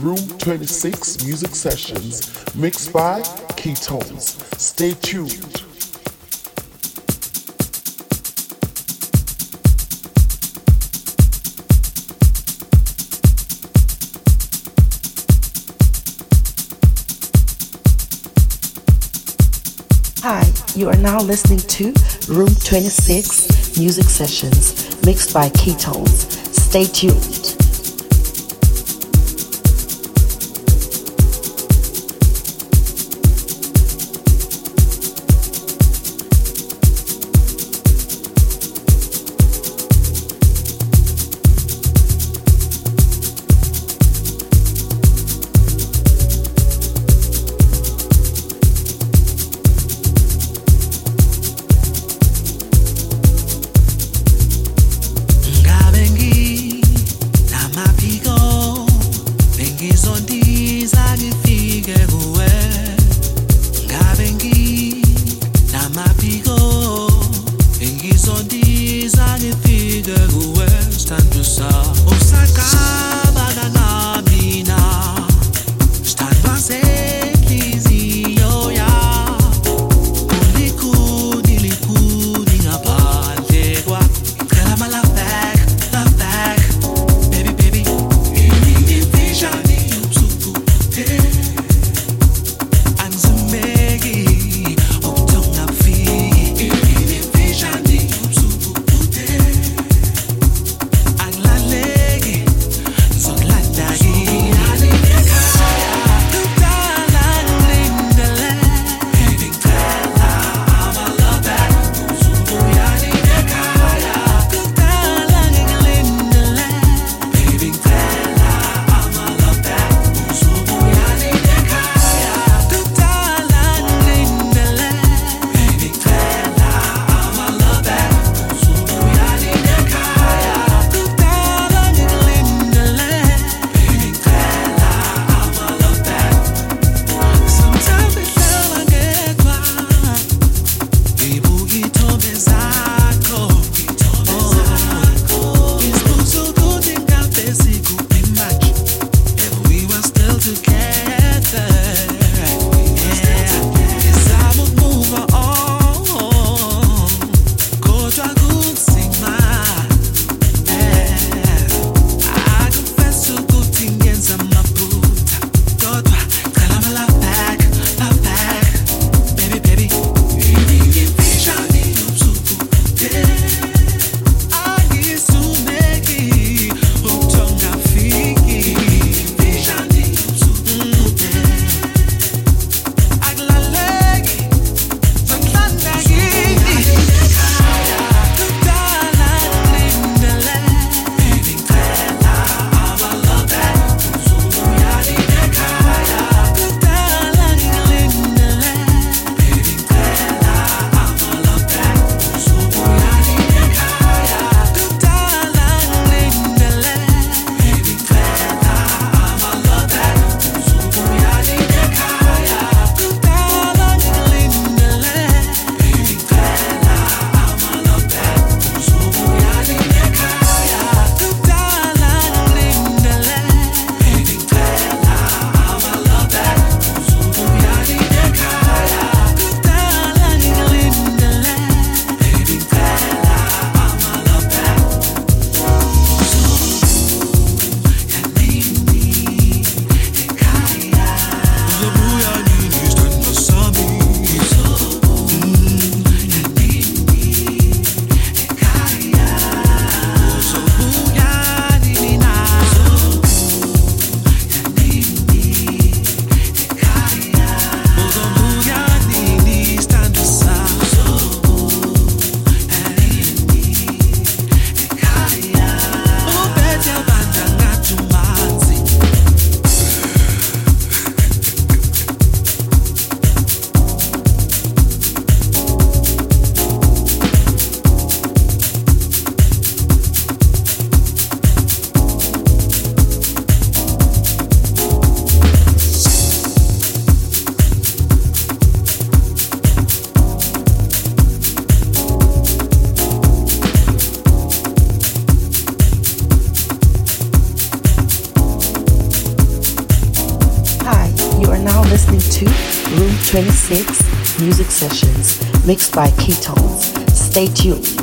Room 26 Music Sessions, mixed by Keytones. Stay tuned. Hi, you are now listening to Room 26 Music Sessions mixed by Keytones. Stay tuned. Mixed by Keytones. Stay tuned.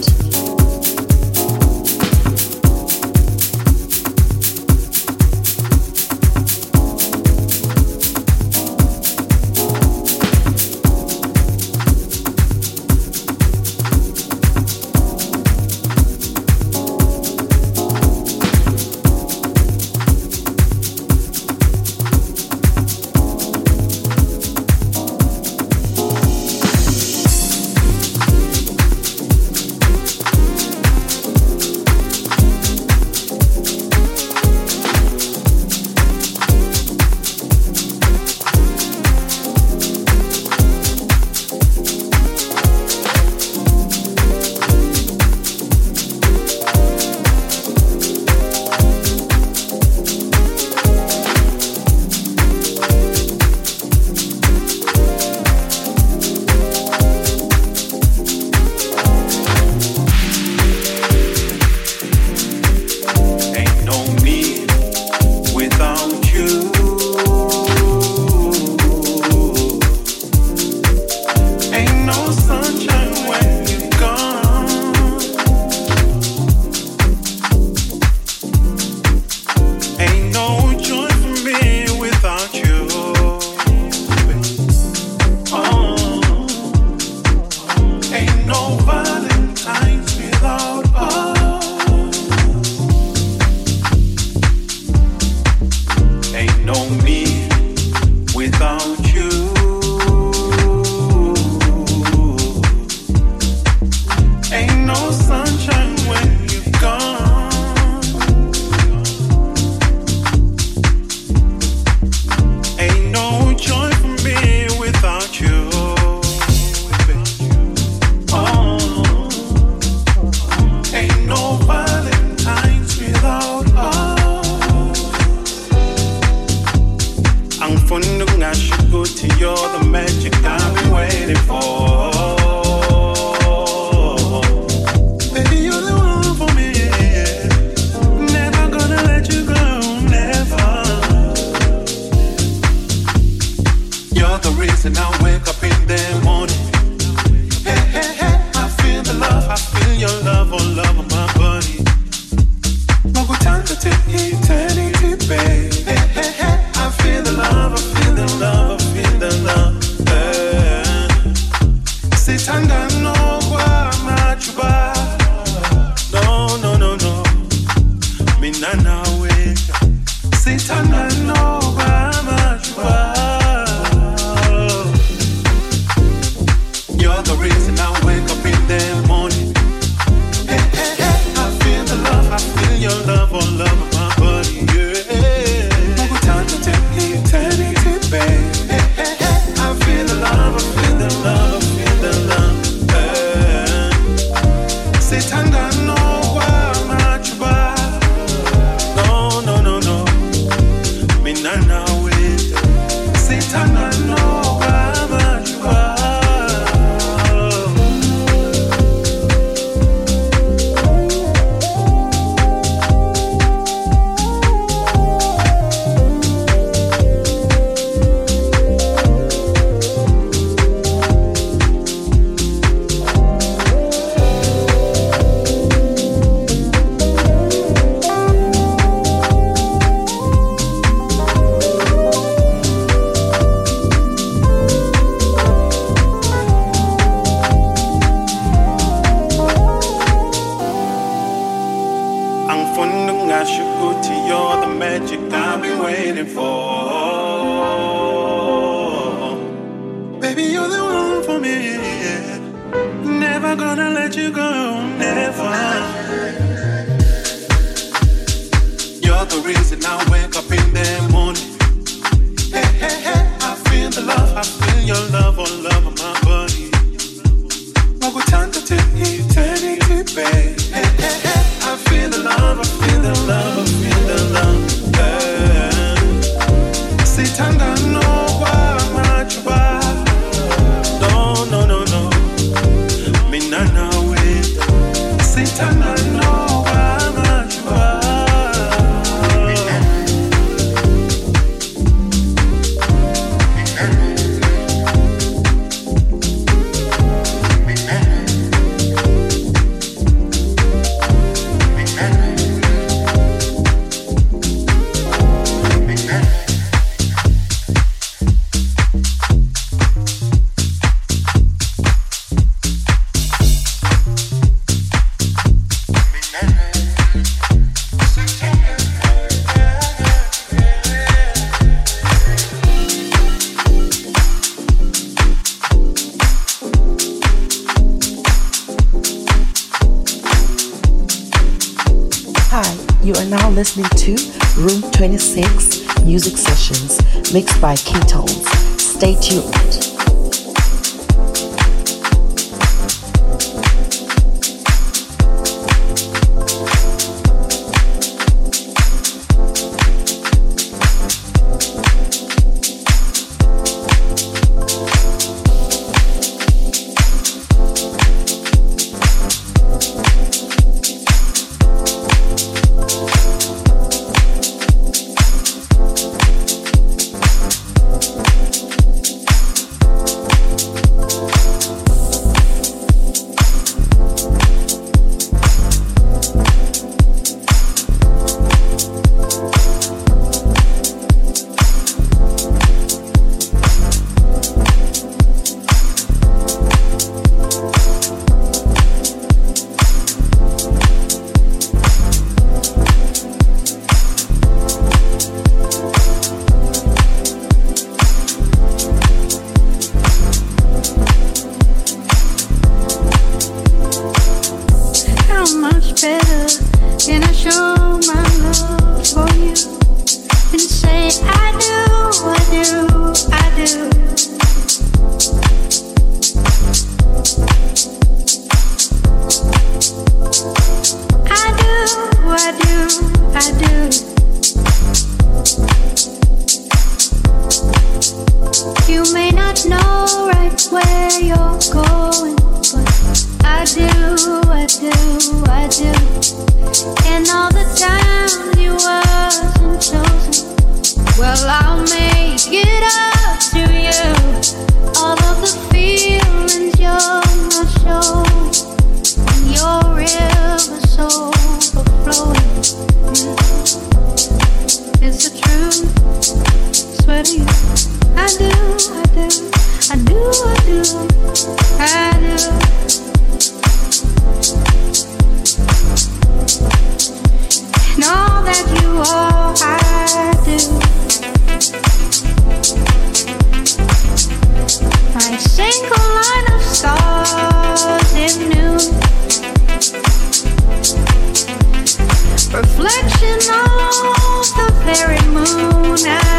I know. and I wake up in the morning. Hey, hey, hey, I feel the love, I feel your love, oh love of my body. Stay tuned. Mary Moon. I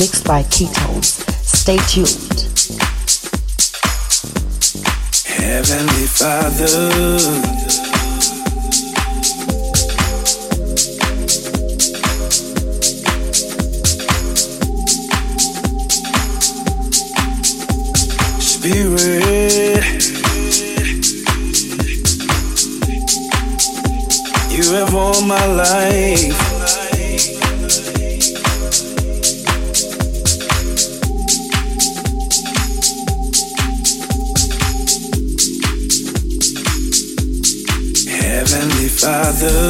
mixed by Keytones. Stay tuned. Heavenly Father. Spirit, you have all my life. love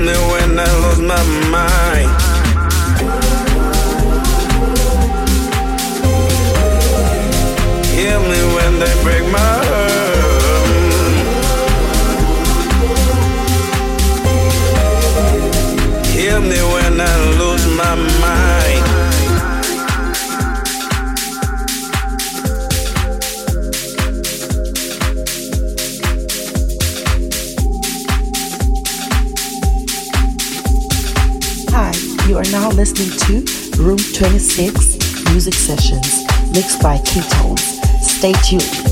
me when I lose my mind. Listening to Room 26 Music Sessions mixed by Keytones. Stay tuned.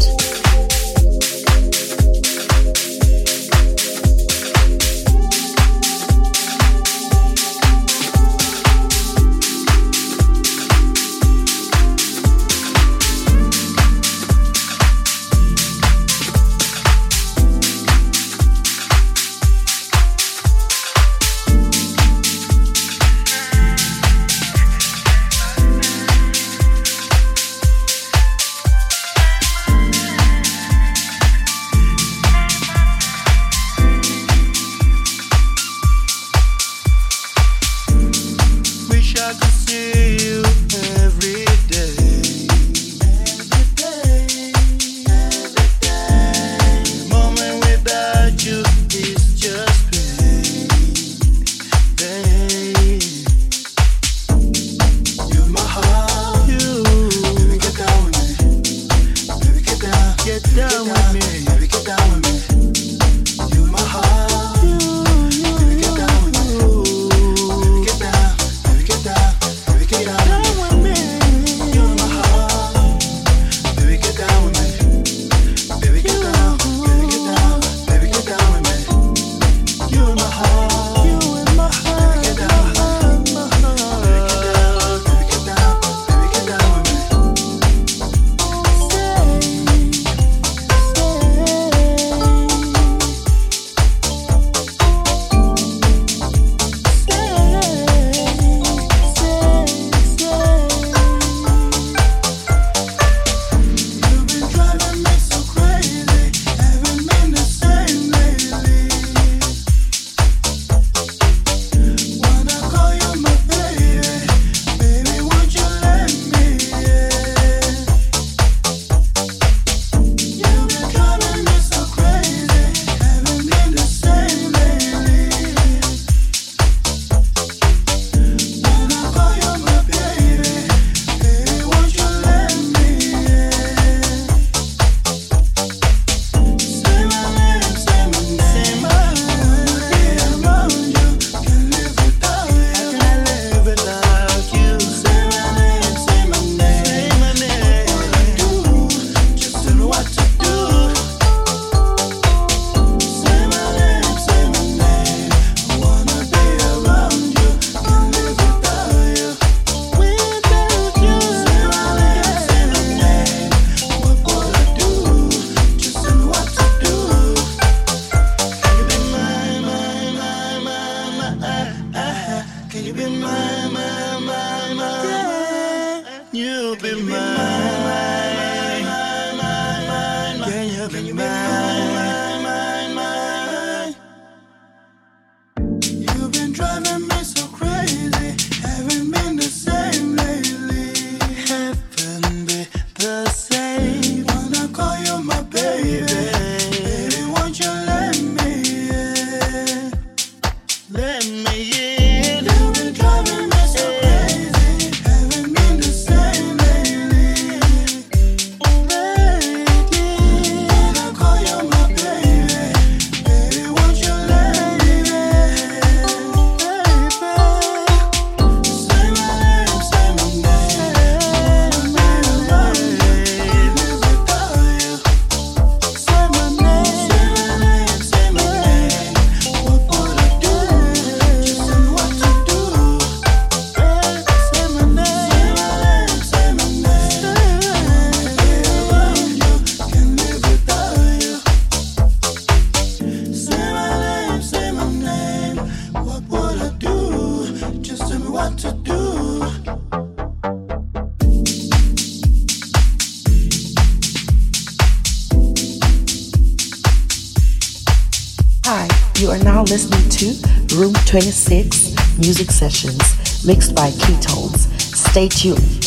26 Music Sessions mixed by Keytones. Stay tuned.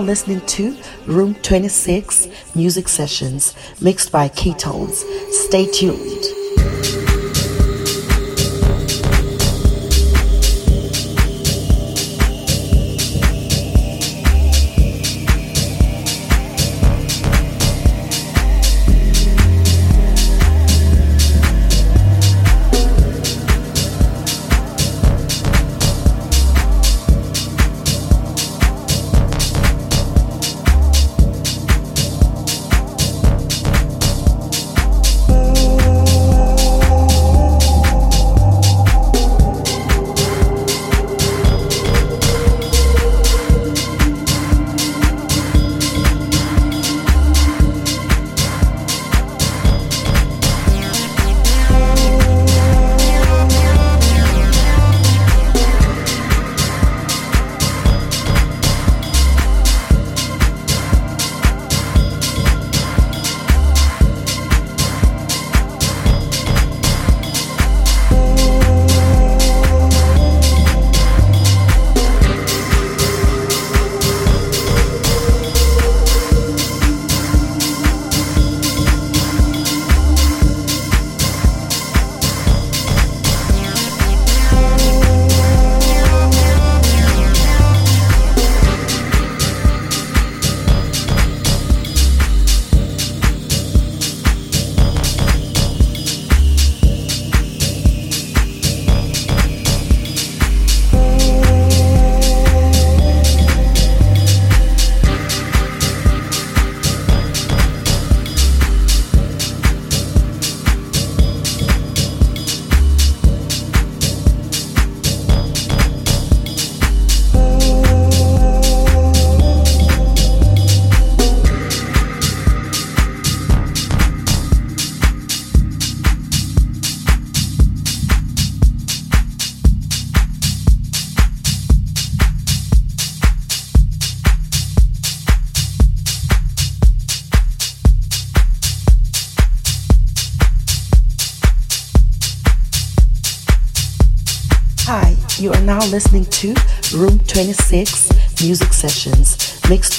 Listening to Room 26 Music Sessions mixed by Keytones. Stay tuned.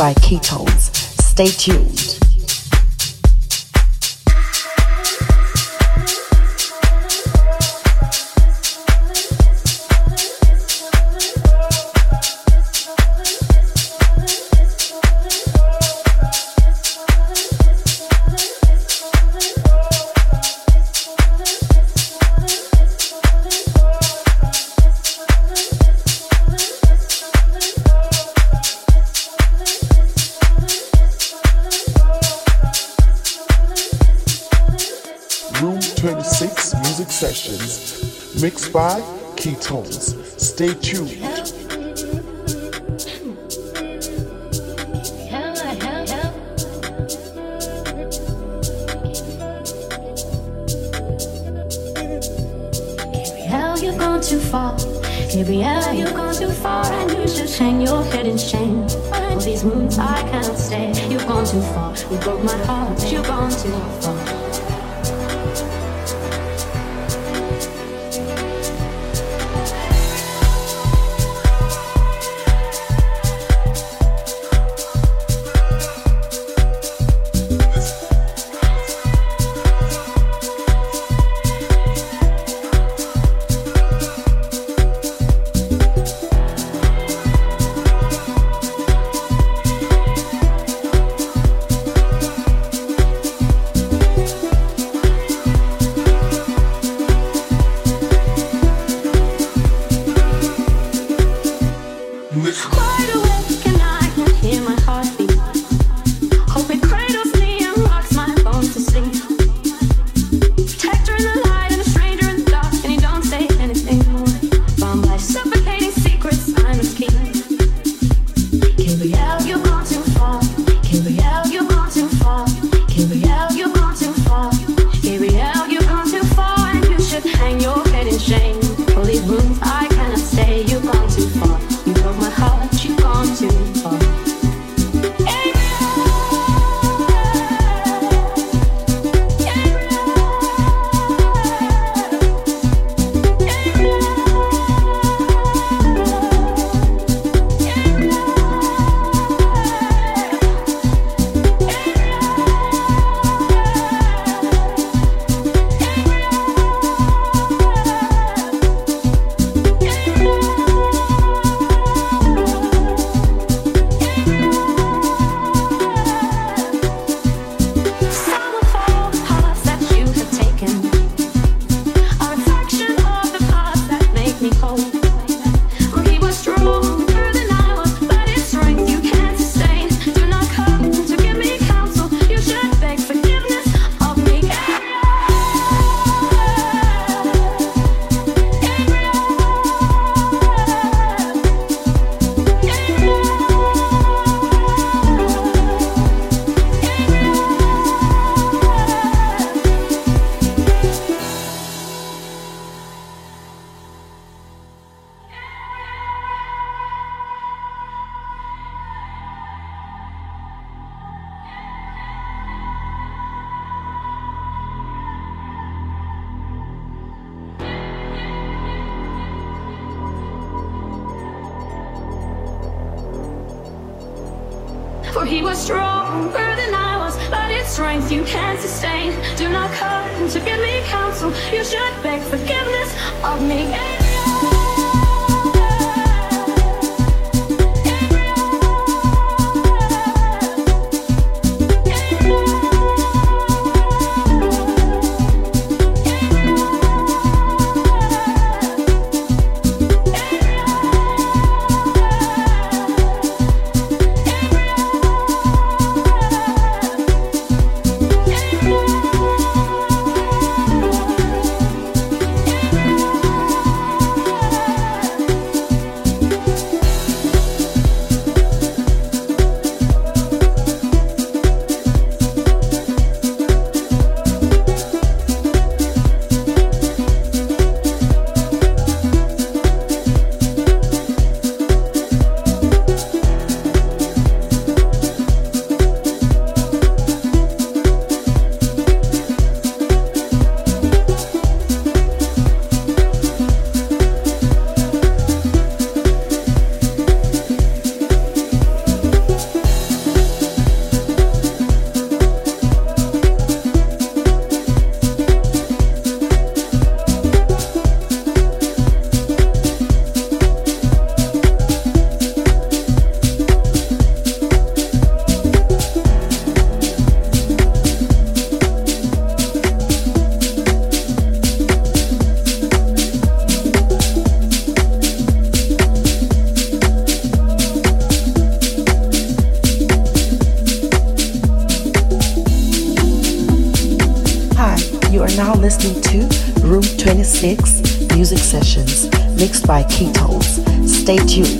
By Keytones. Stay tuned. Mixed by Keytones. Stay tuned. Too far. Gabrielle, you've gone too far, and you should hang your head in shame. For these moons I cannot stay. You've gone too far. You broke my heart. You've gone too far. Colide.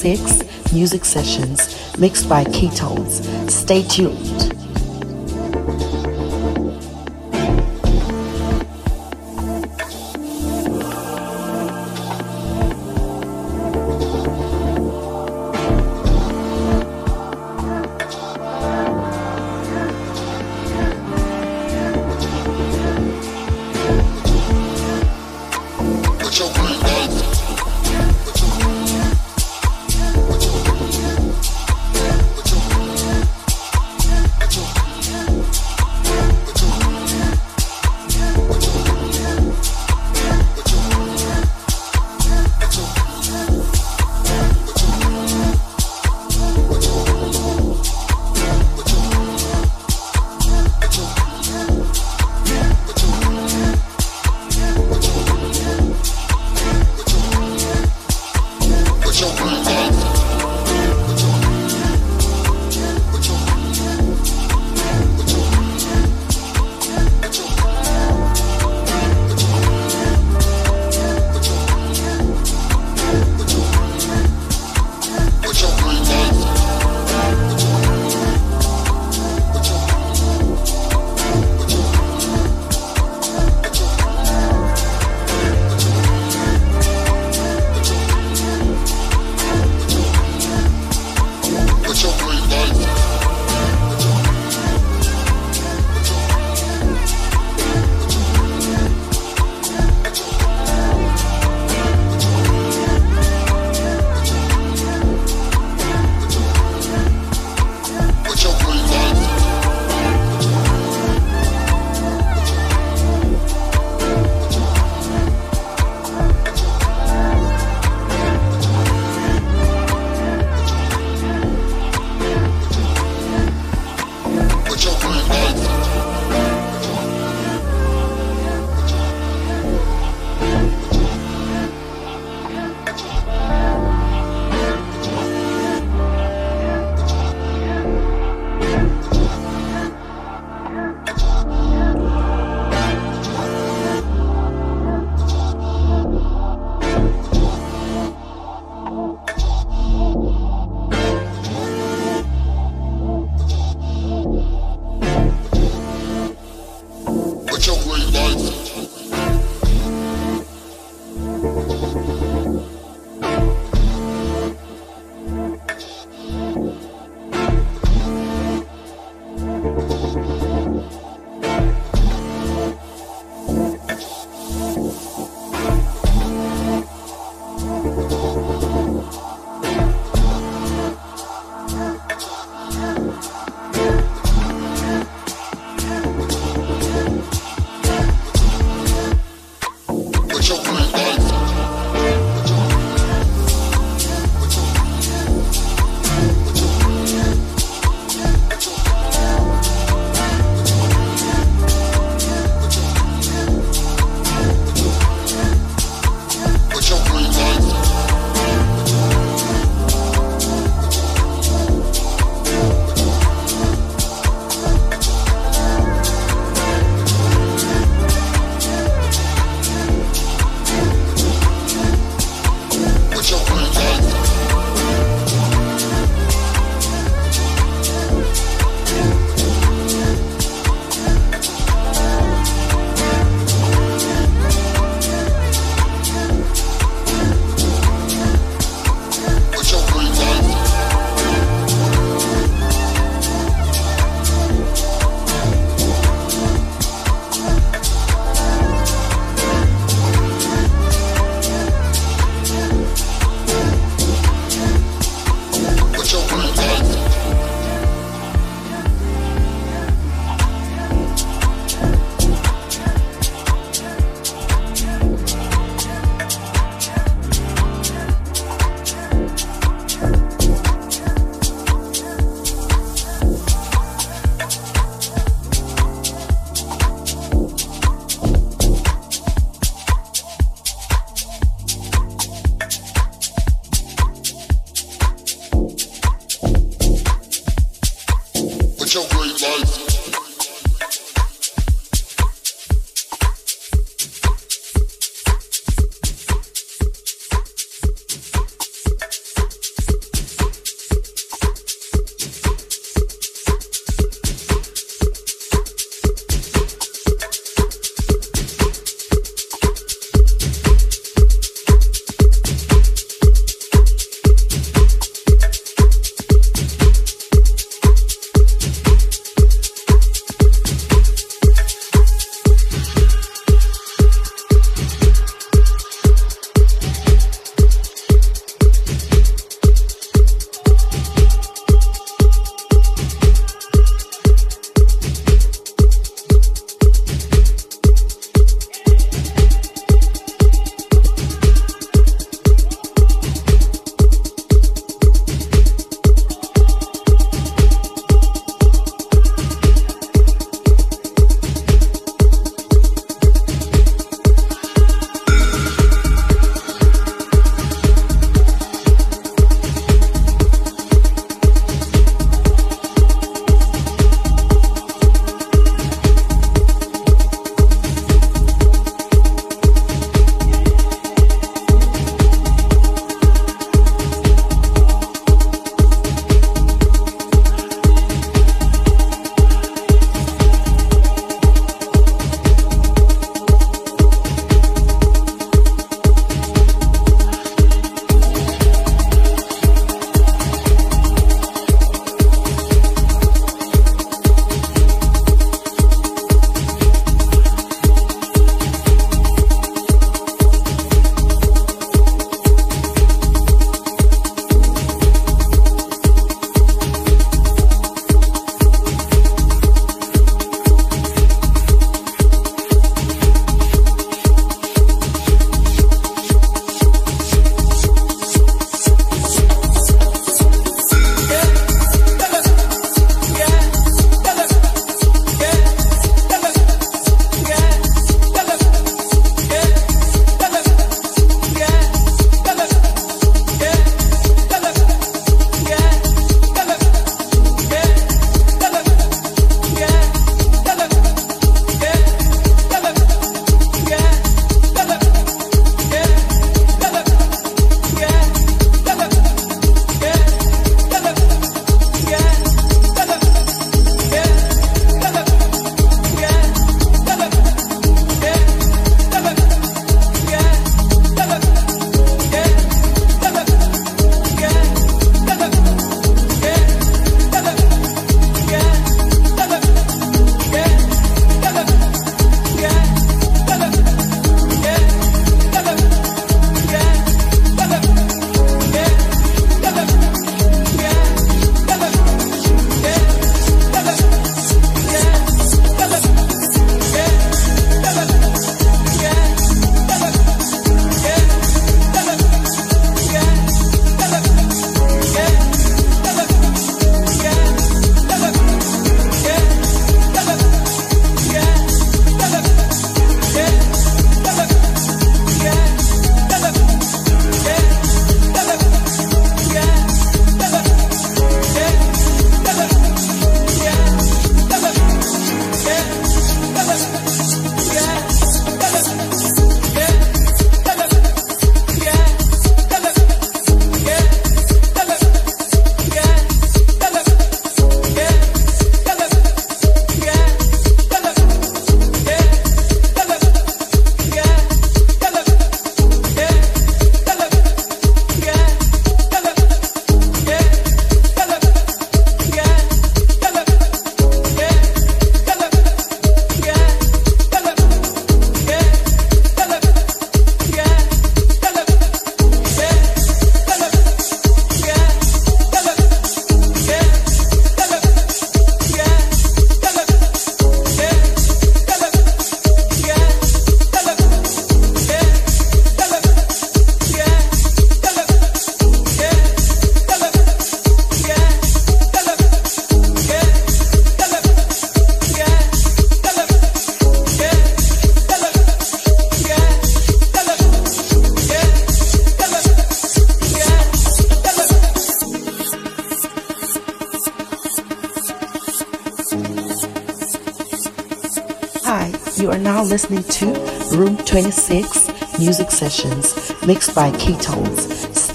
26 Music Sessions mixed by Keytones. Stay tuned.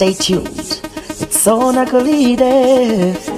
Stay tuned. It's so Nakolide. listening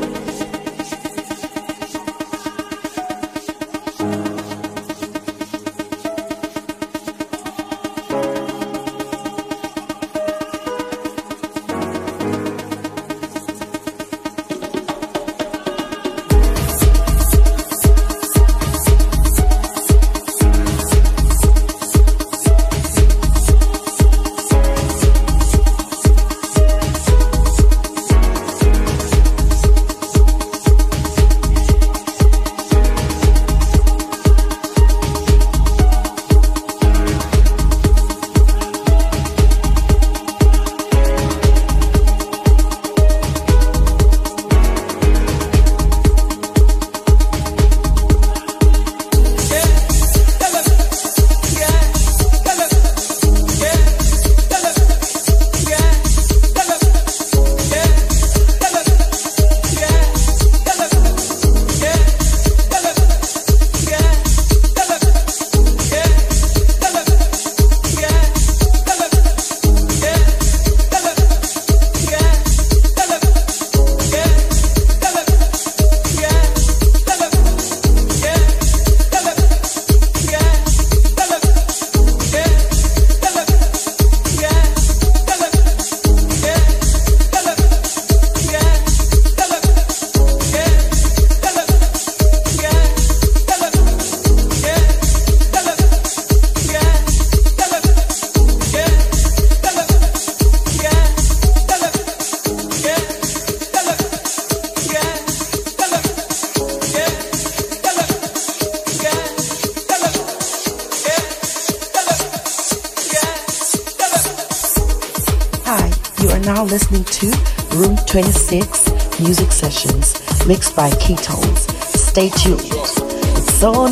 26 Music Sessions mixed by Keytones. Stay tuned. It's so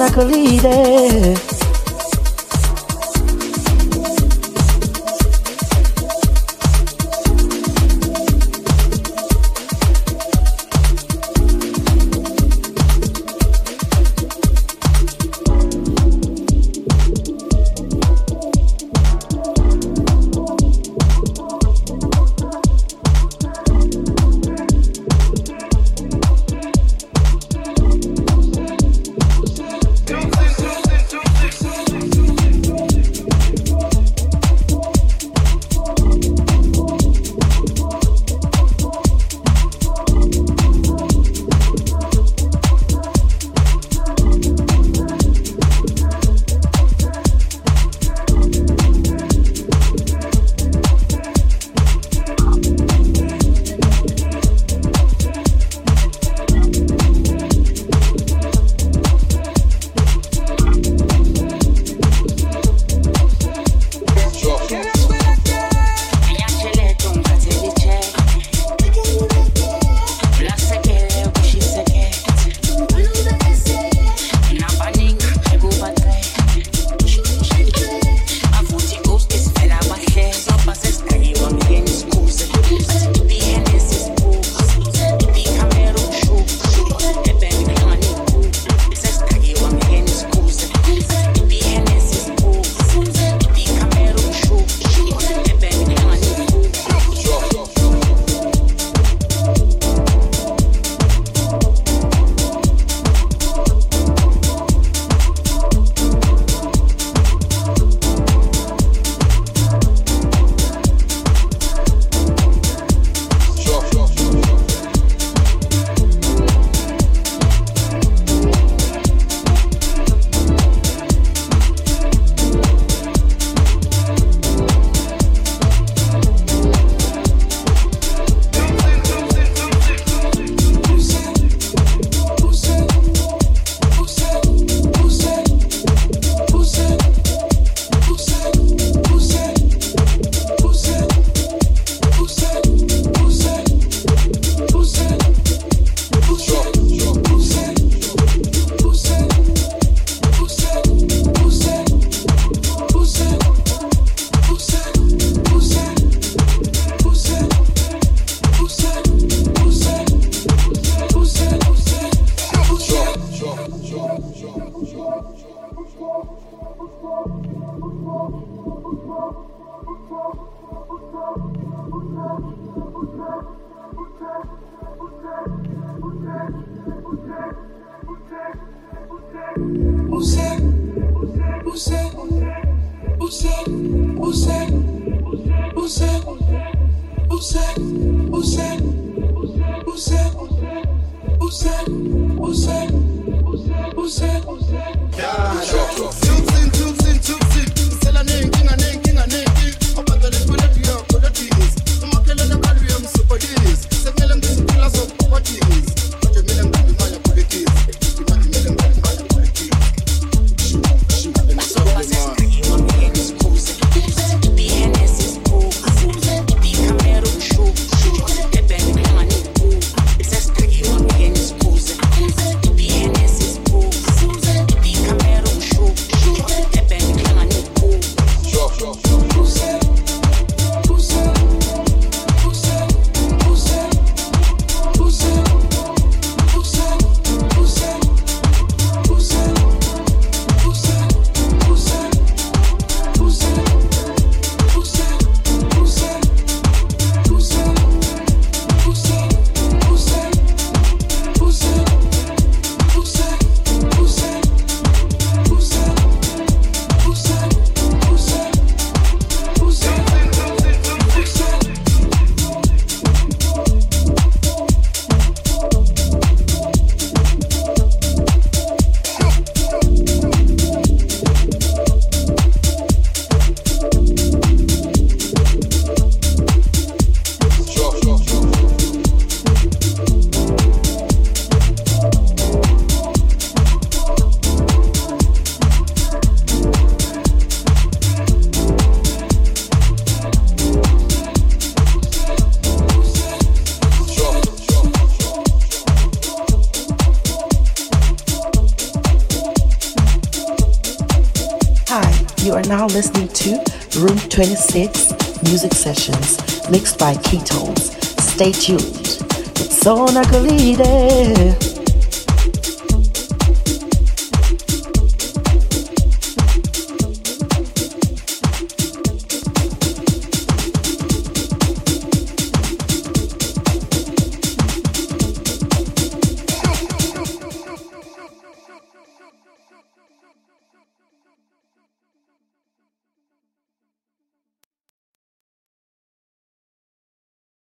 26 music sessions mixed by Keytones. Stay tuned. It's on Akolide.